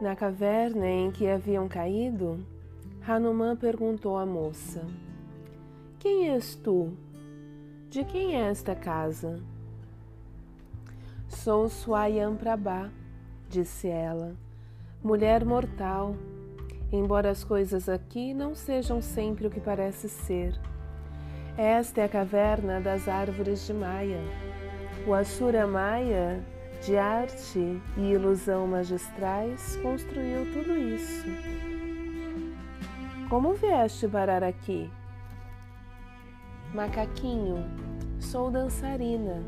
Na caverna em que haviam caído, Hanuman perguntou à moça: Quem és tu? De quem é esta casa? Sou Swayam Prabha, disse ela, mulher mortal, embora as coisas aqui não sejam sempre o que parece ser. Esta é a caverna das árvores de Maya. O Asura Maya, de arte e ilusão magistrais, construiu tudo isso. Como vieste parar aqui? Macaquinho, sou dançarina.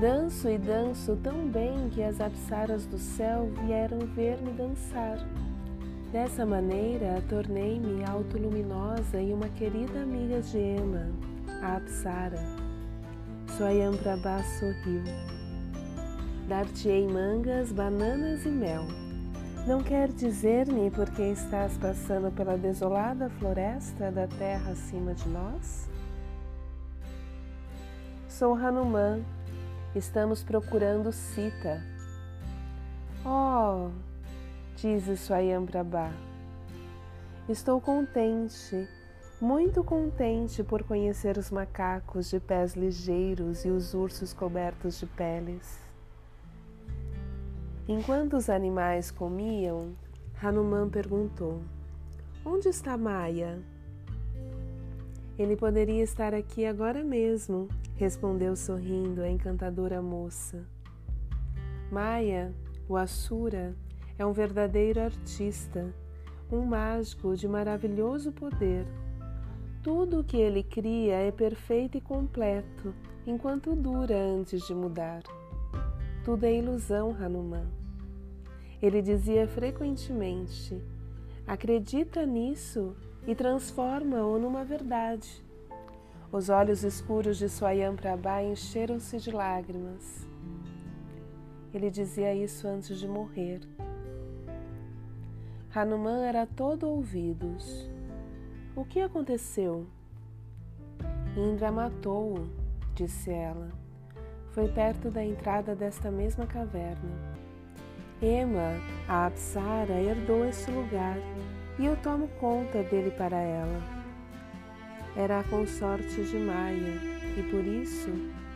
Danço e danço tão bem que as apsaras do céu vieram ver-me dançar. Dessa maneira, tornei-me autoluminosa e uma querida amiga de Ema, a Apsara. Swayamprabha sorriu. Dar-te-ei mangas, bananas e mel. Não quer dizer-me porque estás passando pela desolada floresta da terra acima de nós? Sou Hanuman. Estamos procurando Sita. Oh, diz Swayam Prabha. Estou contente, muito contente por conhecer os macacos de pés ligeiros e os ursos cobertos de peles. Enquanto os animais comiam, Hanuman perguntou: Onde está Maia? Ele poderia estar aqui agora mesmo, respondeu sorrindo a encantadora moça. Maia, o Asura, é um verdadeiro artista, um mágico de maravilhoso poder. Tudo o que ele cria é perfeito e completo, enquanto dura antes de mudar. Tudo é ilusão, Hanuman. Ele dizia frequentemente: acredita nisso e transforma-o numa verdade. Os olhos escuros de Swayam Prabha encheram-se de lágrimas. Ele dizia isso antes de morrer. Hanuman era todo ouvidos. O que aconteceu? Indra matou-o, disse ela. Foi perto da entrada desta mesma caverna. Ema, a Apsara, herdou esse lugar e eu tomo conta dele para ela. Era a consorte de Maia e por isso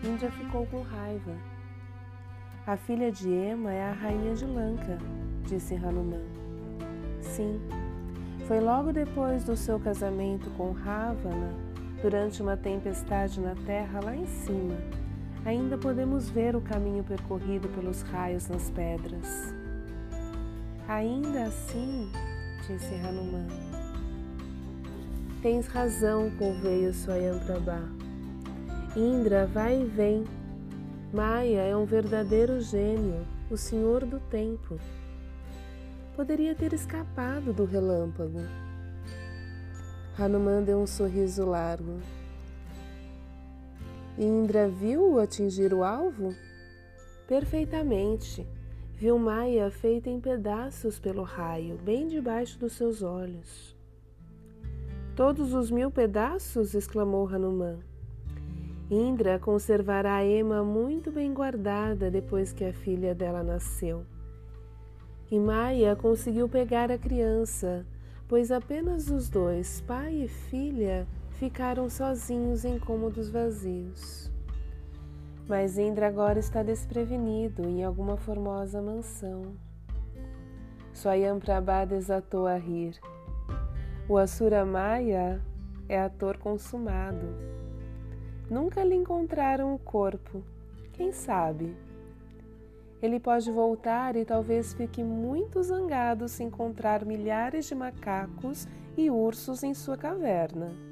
Indra ficou com raiva. A filha de Ema é a rainha de Lanka, disse Hanuman. Sim, foi logo depois do seu casamento com Ravana, durante uma tempestade na terra lá em cima. Ainda podemos ver o caminho percorrido pelos raios nas pedras. Ainda assim, disse Hanuman. Tens razão, conveio Swayamprabha. Indra vai e vem. Maia é um verdadeiro gênio, o senhor do tempo poderia ter escapado do relâmpago. Hanuman deu um sorriso largo. Indra viu-o atingir o alvo? Perfeitamente. Viu Maia feita em pedaços pelo raio, bem debaixo dos seus olhos. Todos os mil pedaços? exclamou Hanuman. Indra conservará a Ema muito bem guardada depois que a filha dela nasceu. E Maia conseguiu pegar a criança, pois apenas os dois, pai e filha, ficaram sozinhos em cômodos vazios. Mas Indra agora está desprevenido em alguma formosa mansão. Swayam Prabha desatou a rir. O Asura Maya é ator consumado. Nunca lhe encontraram o corpo. Quem sabe? Ele pode voltar e talvez fique muito zangado se encontrar milhares de macacos e ursos em sua caverna.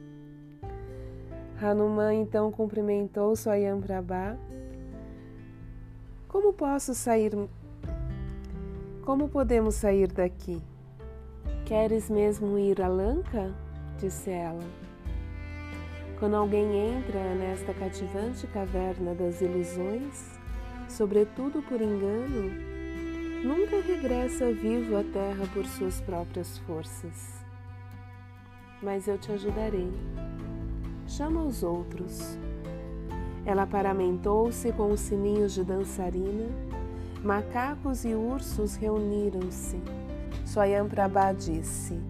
Hanuman então cumprimentou Swayamprabha. Como posso sair? Como podemos sair daqui? Queres mesmo ir a Lanka? disse ela. Quando alguém entra nesta cativante caverna das ilusões, sobretudo por engano, nunca regressa vivo à terra por suas próprias forças. Mas eu te ajudarei. Chama os outros. Ela paramentou-se com os sininhos de dançarina, Macacos e ursos reuniram-se. Swayamprabha disse: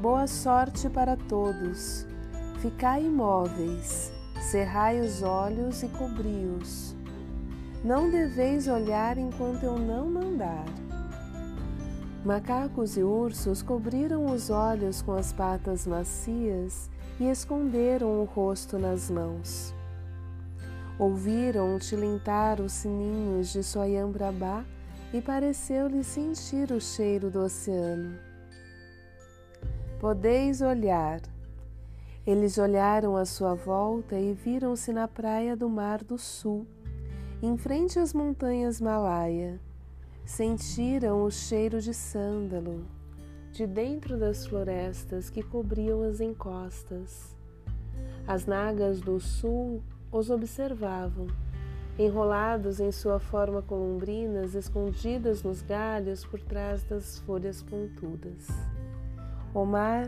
Boa sorte para todos. Ficai imóveis, cerrai os olhos e cobri-os. Não deveis olhar enquanto eu não mandar. Macacos e ursos cobriram os olhos com as patas macias e esconderam o rosto nas mãos. Ouviram tilintar os sininhos de Soyambrabá e pareceu-lhe sentir o cheiro do oceano. Podeis olhar. Eles olharam à sua volta e viram-se na praia do Mar do Sul, em frente às montanhas Malaia. Sentiram o cheiro de sândalo, de dentro das florestas que cobriam as encostas. As nagas do sul os observavam, enrolados em sua forma columbrinas, escondidas nos galhos por trás das folhas pontudas. O mar,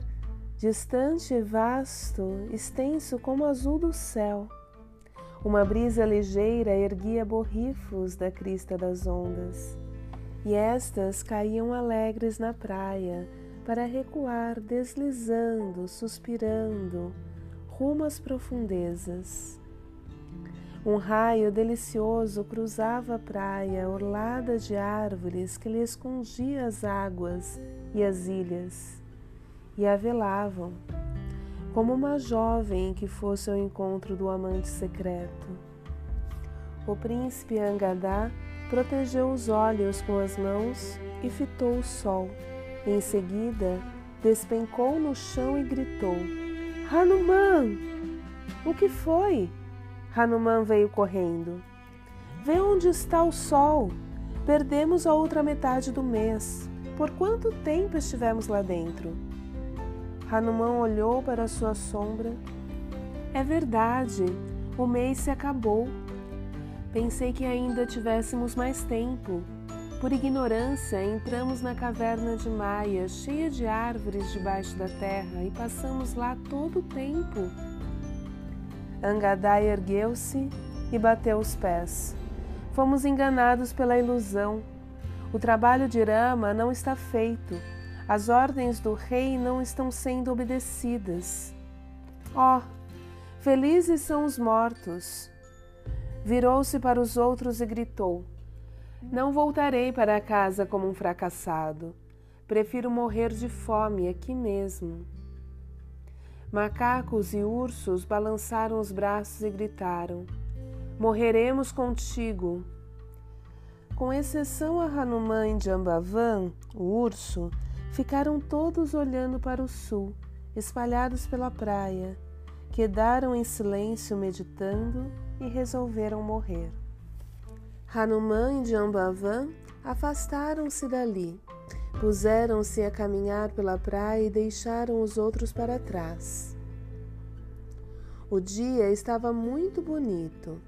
distante e vasto, extenso como o azul do céu. Uma brisa ligeira erguia borrifos da crista das ondas, e estas caíam alegres na praia para recuar, deslizando, suspirando, rumo às profundezas. Um raio delicioso cruzava a praia orlada de árvores que lhe escondia as águas e as ilhas, e a velavam, como uma jovem que fosse ao encontro do amante secreto. O príncipe Angadá protegeu os olhos com as mãos e fitou o sol. Em seguida, despencou no chão e gritou: Hanuman! O que foi? Hanuman veio correndo. Vê onde está o sol. Perdemos a outra metade do mês. Por quanto tempo estivemos lá dentro? Hanuman olhou para sua sombra. É verdade, o mês se acabou. Pensei que ainda tivéssemos mais tempo. Por ignorância, entramos na caverna de Maia, cheia de árvores debaixo da terra, e passamos lá todo o tempo. Angadai ergueu-se e bateu os pés. Fomos enganados pela ilusão. O trabalho de Rama não está feito. As ordens do rei não estão sendo obedecidas. Oh, felizes são os mortos! Virou-se para os outros e gritou: Não voltarei para casa como um fracassado. Prefiro morrer de fome aqui mesmo. Macacos e ursos balançaram os braços e gritaram: Morreremos contigo. Com exceção a Hanuman e Jambavan, o urso, ficaram todos olhando para o sul, espalhados pela praia, quedaram em silêncio meditando e resolveram morrer. Hanuman e Jambavan afastaram-se dali Puseram-se a caminhar pela praia e deixaram os outros para trás. O dia estava muito bonito.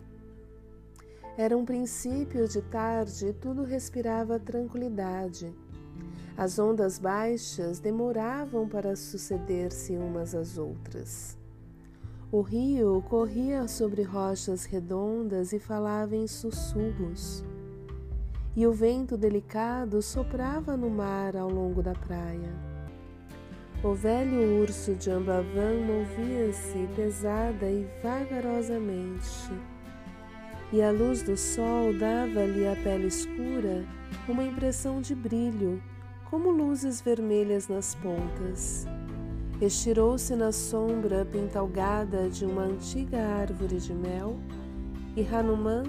Era um princípio de tarde e tudo respirava tranquilidade. As ondas baixas demoravam para suceder-se umas às outras. O rio corria sobre rochas redondas e falava em sussurros e o vento delicado soprava no mar ao longo da praia. O velho urso de Ambavan movia-se pesada e vagarosamente, e a luz do sol dava-lhe à pele escura uma impressão de brilho, como luzes vermelhas nas pontas. Estirou-se na sombra pintalgada de uma antiga árvore de mel, e Hanuman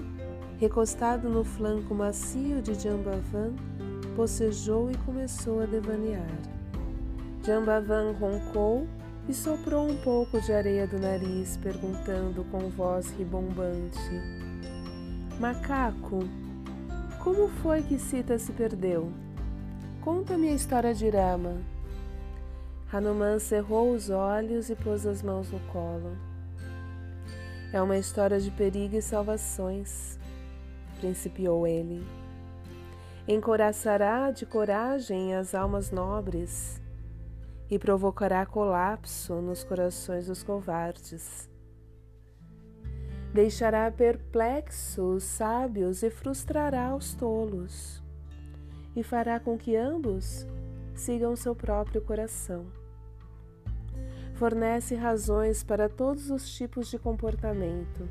Recostado no flanco macio de Jambavan, bocejou e começou a devanear. Jambavan roncou e soprou um pouco de areia do nariz, perguntando com voz ribombante: Macaco, como foi que Sita se perdeu? Conta-me a história de Rama. Hanuman cerrou os olhos e pôs as mãos no colo. É uma história de perigo e salvações principiou ele. Encoraçará de coragem as almas nobres e provocará colapso nos corações dos covardes. Deixará perplexos os sábios e frustrará os tolos, e fará com que ambos sigam seu próprio coração. Fornece razões para todos os tipos de comportamento.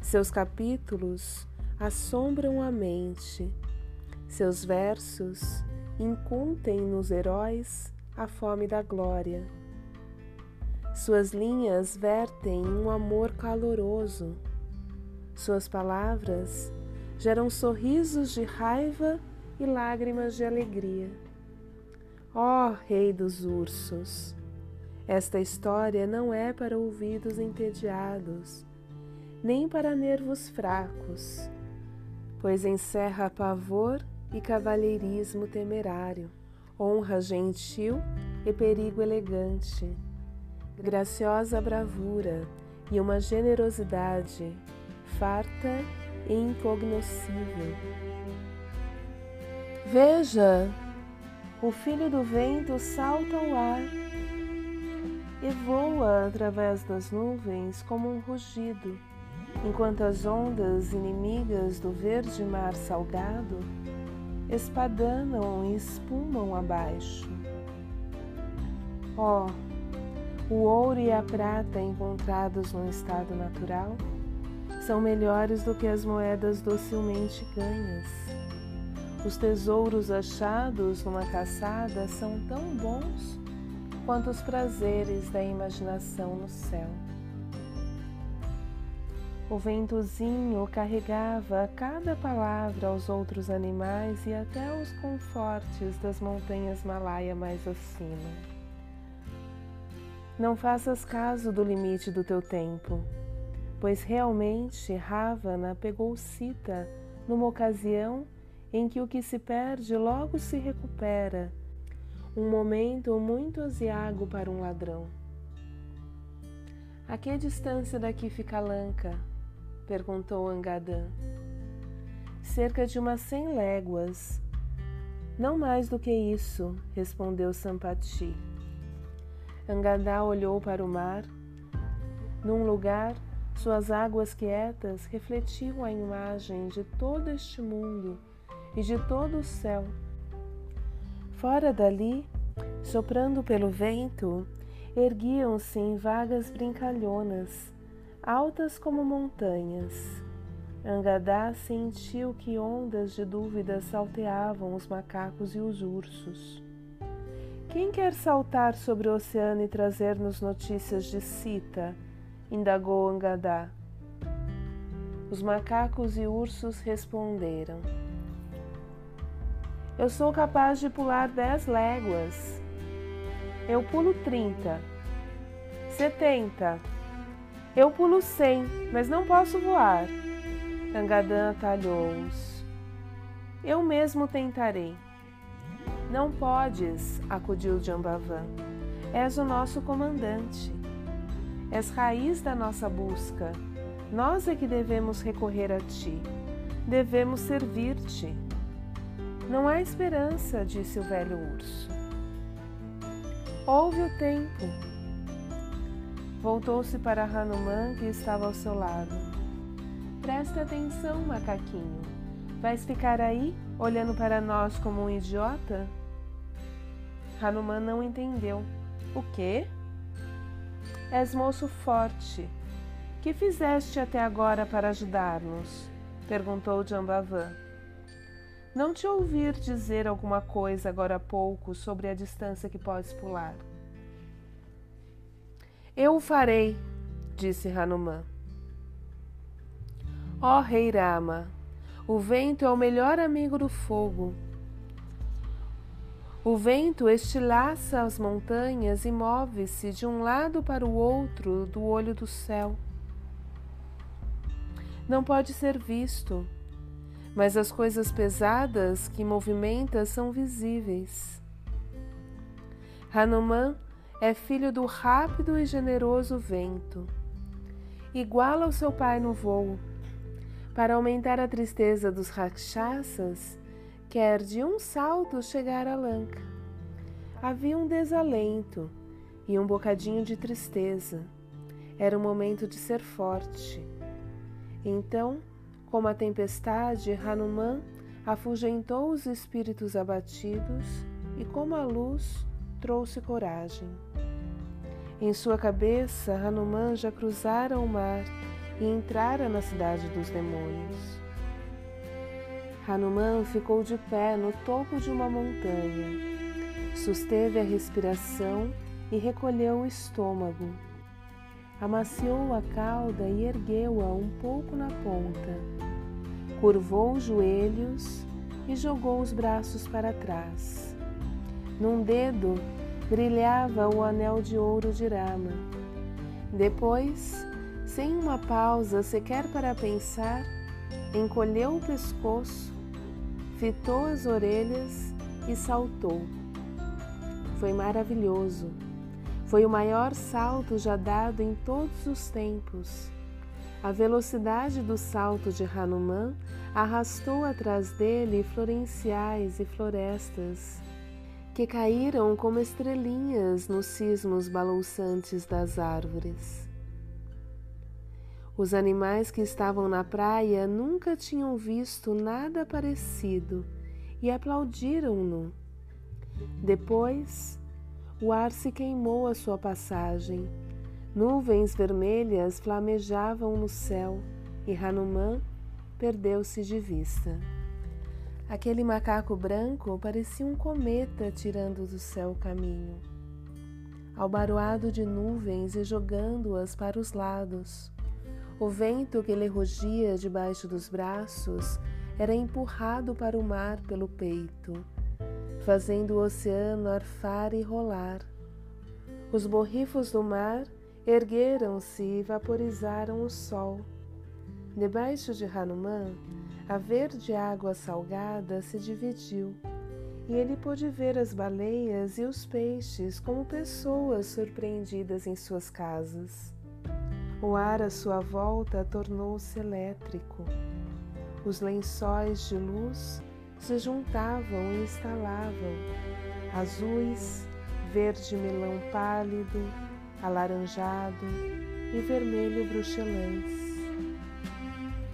Seus capítulos assombram a mente. Seus versos incutem nos heróis a fome da glória. Suas linhas vertem um amor caloroso. Suas palavras geram sorrisos de raiva e lágrimas de alegria. Ó oh, Rei dos Ursos! Esta história não é para ouvidos entediados, nem para nervos fracos, pois encerra pavor e cavalheirismo temerário, honra gentil e perigo elegante, graciosa bravura e uma generosidade farta e incognoscível. Veja, o filho do vento salta ao ar e voa através das nuvens como um rugido, enquanto as ondas inimigas do verde mar salgado espadanam e espumam abaixo. Oh, o ouro e a prata encontrados no estado natural são melhores do que as moedas docilmente ganhas. Os tesouros achados numa caçada são tão bons quanto os prazeres da imaginação no céu. O ventozinho carregava cada palavra aos outros animais e até aos confortes das montanhas Malaya mais acima. Não faças caso do limite do teu tempo, pois realmente Ravana pegou Sita numa ocasião em que o que se perde logo se recupera um momento muito aziago para um ladrão. A que distância daqui fica Lanka? perguntou Angadã. Cerca de umas cem léguas. Não mais do que isso, respondeu Sampati. Angadá olhou para o mar. Num lugar, suas águas quietas refletiam a imagem de todo este mundo e de todo o céu Fora dali, soprando pelo vento, erguiam-se em vagas brincalhonas, altas como montanhas. Angadá sentiu que ondas de dúvida salteavam os macacos e os ursos. Quem quer saltar sobre o oceano e trazer-nos notícias de Sita? indagou Angadá. Os macacos e ursos responderam. Eu sou capaz de pular dez léguas. Eu pulo trinta, setenta. Eu pulo cem, mas não posso voar. Angadã atalhou-os. Eu mesmo tentarei. Não podes, acudiu Jambavan. És o nosso comandante. És raiz da nossa busca. Nós é que devemos recorrer a ti. Devemos servir-te. Não há esperança, disse o velho urso. Houve o tempo. Voltou-se para Hanuman, que estava ao seu lado. Presta atenção, macaquinho. Vais ficar aí, olhando para nós como um idiota? Hanuman não entendeu. O quê? És moço forte. Que fizeste até agora para ajudar-nos? perguntou Jambavan. Não te ouvir dizer alguma coisa agora há pouco sobre a distância que podes pular. Eu o farei, disse Hanuman. Ó oh, Rei Rama, o vento é o melhor amigo do fogo. O vento estilaça as montanhas e move-se de um lado para o outro do olho do céu. Não pode ser visto mas as coisas pesadas que movimenta são visíveis. Hanuman é filho do rápido e generoso vento. Igual ao seu pai no voo. Para aumentar a tristeza dos rakshasas, quer de um salto chegar a Lanka. Havia um desalento e um bocadinho de tristeza. Era o momento de ser forte, Então, como a tempestade, Hanuman afugentou os espíritos abatidos e, como a luz, trouxe coragem. Em sua cabeça, Hanuman já cruzara o mar e entrara na cidade dos demônios. Hanuman ficou de pé no topo de uma montanha, susteve a respiração e recolheu o estômago. Amaciou a cauda e ergueu-a um pouco na ponta. Curvou os joelhos e jogou os braços para trás. Num dedo brilhava o anel de ouro de Rama. Depois, sem uma pausa sequer para pensar, encolheu o pescoço, fitou as orelhas e saltou. Foi maravilhoso. Foi o maior salto já dado em todos os tempos. A velocidade do salto de Hanuman arrastou atrás dele florenciais e florestas que caíram como estrelinhas nos cismos balouçantes das árvores. Os animais que estavam na praia nunca tinham visto nada parecido e aplaudiram-no. Depois, o ar se queimou à sua passagem. Nuvens vermelhas flamejavam no céu e Hanuman perdeu-se de vista. Aquele macaco branco parecia um cometa tirando do céu o caminho, albaroado de nuvens e jogando-as para os lados. O vento que lhe rugia debaixo dos braços era empurrado para o mar pelo peito, fazendo o oceano arfar e rolar. Os borrifos do mar ergueram-se e vaporizaram o sol. Debaixo de Hanuman, a verde água salgada se dividiu e ele pôde ver as baleias e os peixes como pessoas surpreendidas em suas casas. O ar à sua volta tornou-se elétrico. Os lençóis de luz se juntavam e estalavam, azuis, verde melão pálido, alaranjado e vermelho bruxelantes.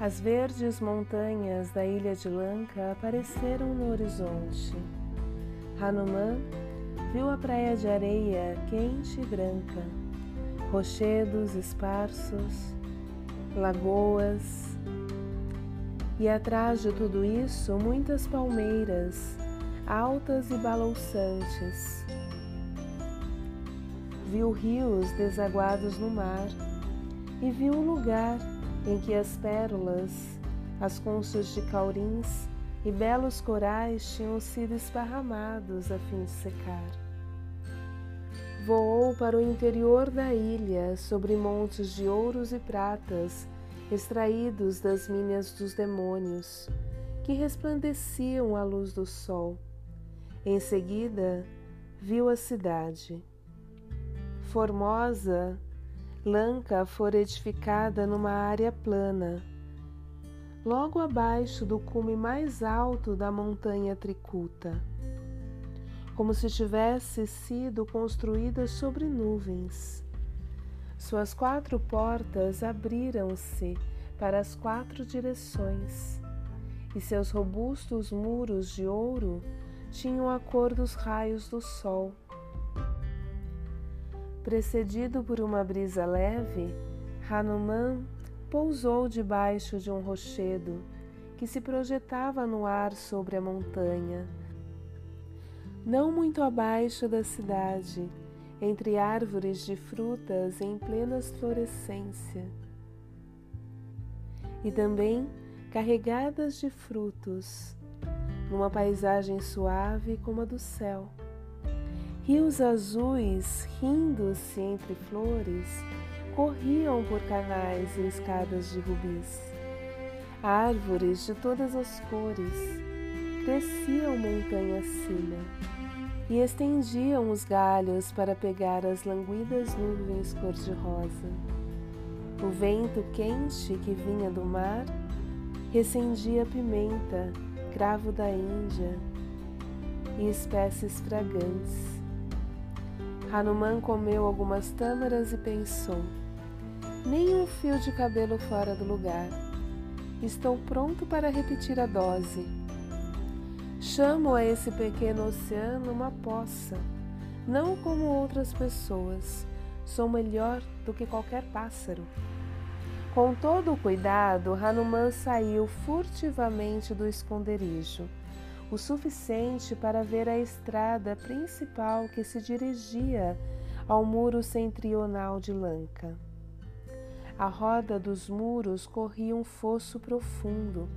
As verdes montanhas da ilha de Lanka apareceram no horizonte. Hanuman viu a praia de areia quente e branca, rochedos esparsos, lagoas e atrás de tudo isso muitas palmeiras altas e balouçantes. Viu rios desaguados no mar e viu o lugar em que as pérolas, as conchas de caurins e belos corais tinham sido esparramados a fim de secar. Voou para o interior da ilha sobre montes de ouros e pratas extraídos das minas dos demônios, que resplandeciam à luz do sol. Em seguida, viu a cidade. Formosa Lanka fora edificada numa área plana, logo abaixo do cume mais alto da montanha Tricuta, como se tivesse sido construída sobre nuvens. Suas quatro portas abriram-se para as quatro direções, e seus robustos muros de ouro tinham a cor dos raios do sol. Precedido por uma brisa leve, Hanuman pousou debaixo de um rochedo que se projetava no ar sobre a montanha, não muito abaixo da cidade, entre árvores de frutas em plenas florescência, e também carregadas de frutos, numa paisagem suave como a do céu. Rios azuis, rindo-se entre flores, corriam por canais e escadas de rubis. Árvores de todas as cores cresciam montanha acima e estendiam os galhos para pegar as languidas nuvens cor-de-rosa. O vento quente que vinha do mar recendia pimenta, cravo da Índia e espécies fragantes. Hanuman comeu algumas tâmaras e pensou: nem um fio de cabelo fora do lugar. Estou pronto para repetir a dose. Chamo a esse pequeno oceano uma poça, não como outras pessoas. Sou melhor do que qualquer pássaro. Com todo o cuidado, Hanuman saiu furtivamente do esconderijo, o suficiente para ver a estrada principal que se dirigia ao muro centrional de Lanka. A roda dos muros corria um fosso profundo,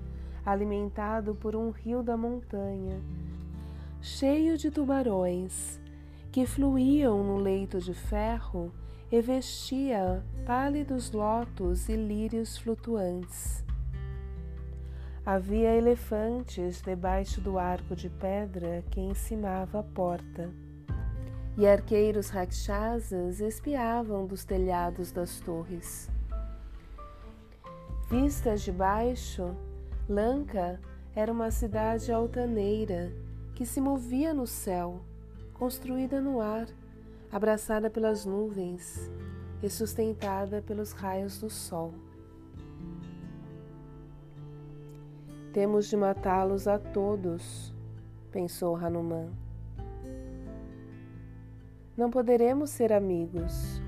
alimentado por um rio da montanha, cheio de tubarões, que fluíam no leito de ferro e vestia pálidos lótus e lírios flutuantes. Havia elefantes debaixo do arco de pedra que encimava a porta, e arqueiros rakshasas espiavam dos telhados das torres. Vistas de baixo, Lanka era uma cidade altaneira que se movia no céu, construída no ar, abraçada pelas nuvens e sustentada pelos raios do sol. Temos de matá-los a todos, pensou Hanuman. Não poderemos ser amigos.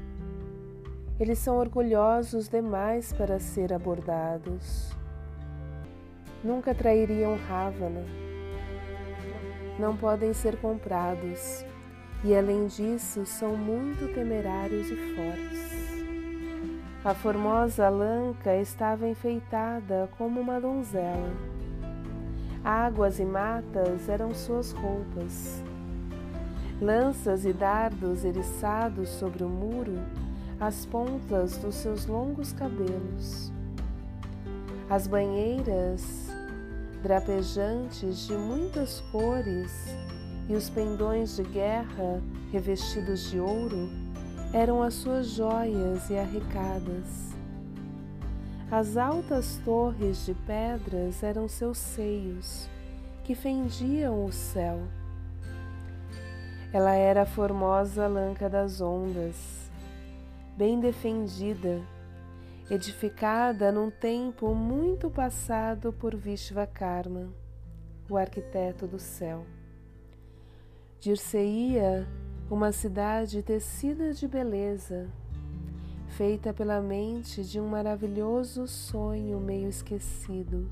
Eles são orgulhosos demais para ser abordados. Nunca trairiam Ravana. Não podem ser comprados e, além disso, são muito temerários e fortes. A formosa Lanka estava enfeitada como uma donzela. Águas e matas eram suas roupas. Lanças e dardos eriçados sobre o muro as pontas dos seus longos cabelos. As banheiras drapejantes de muitas cores e os pendões de guerra revestidos de ouro eram as suas joias e arrecadas. As altas torres de pedras eram seus seios, que fendiam o céu. Ela era a formosa lanca das ondas, bem defendida, edificada num tempo muito passado por Vishvakarma, o arquiteto do céu. Dir-se-ia uma cidade tecida de beleza, feita pela mente de um maravilhoso sonho meio esquecido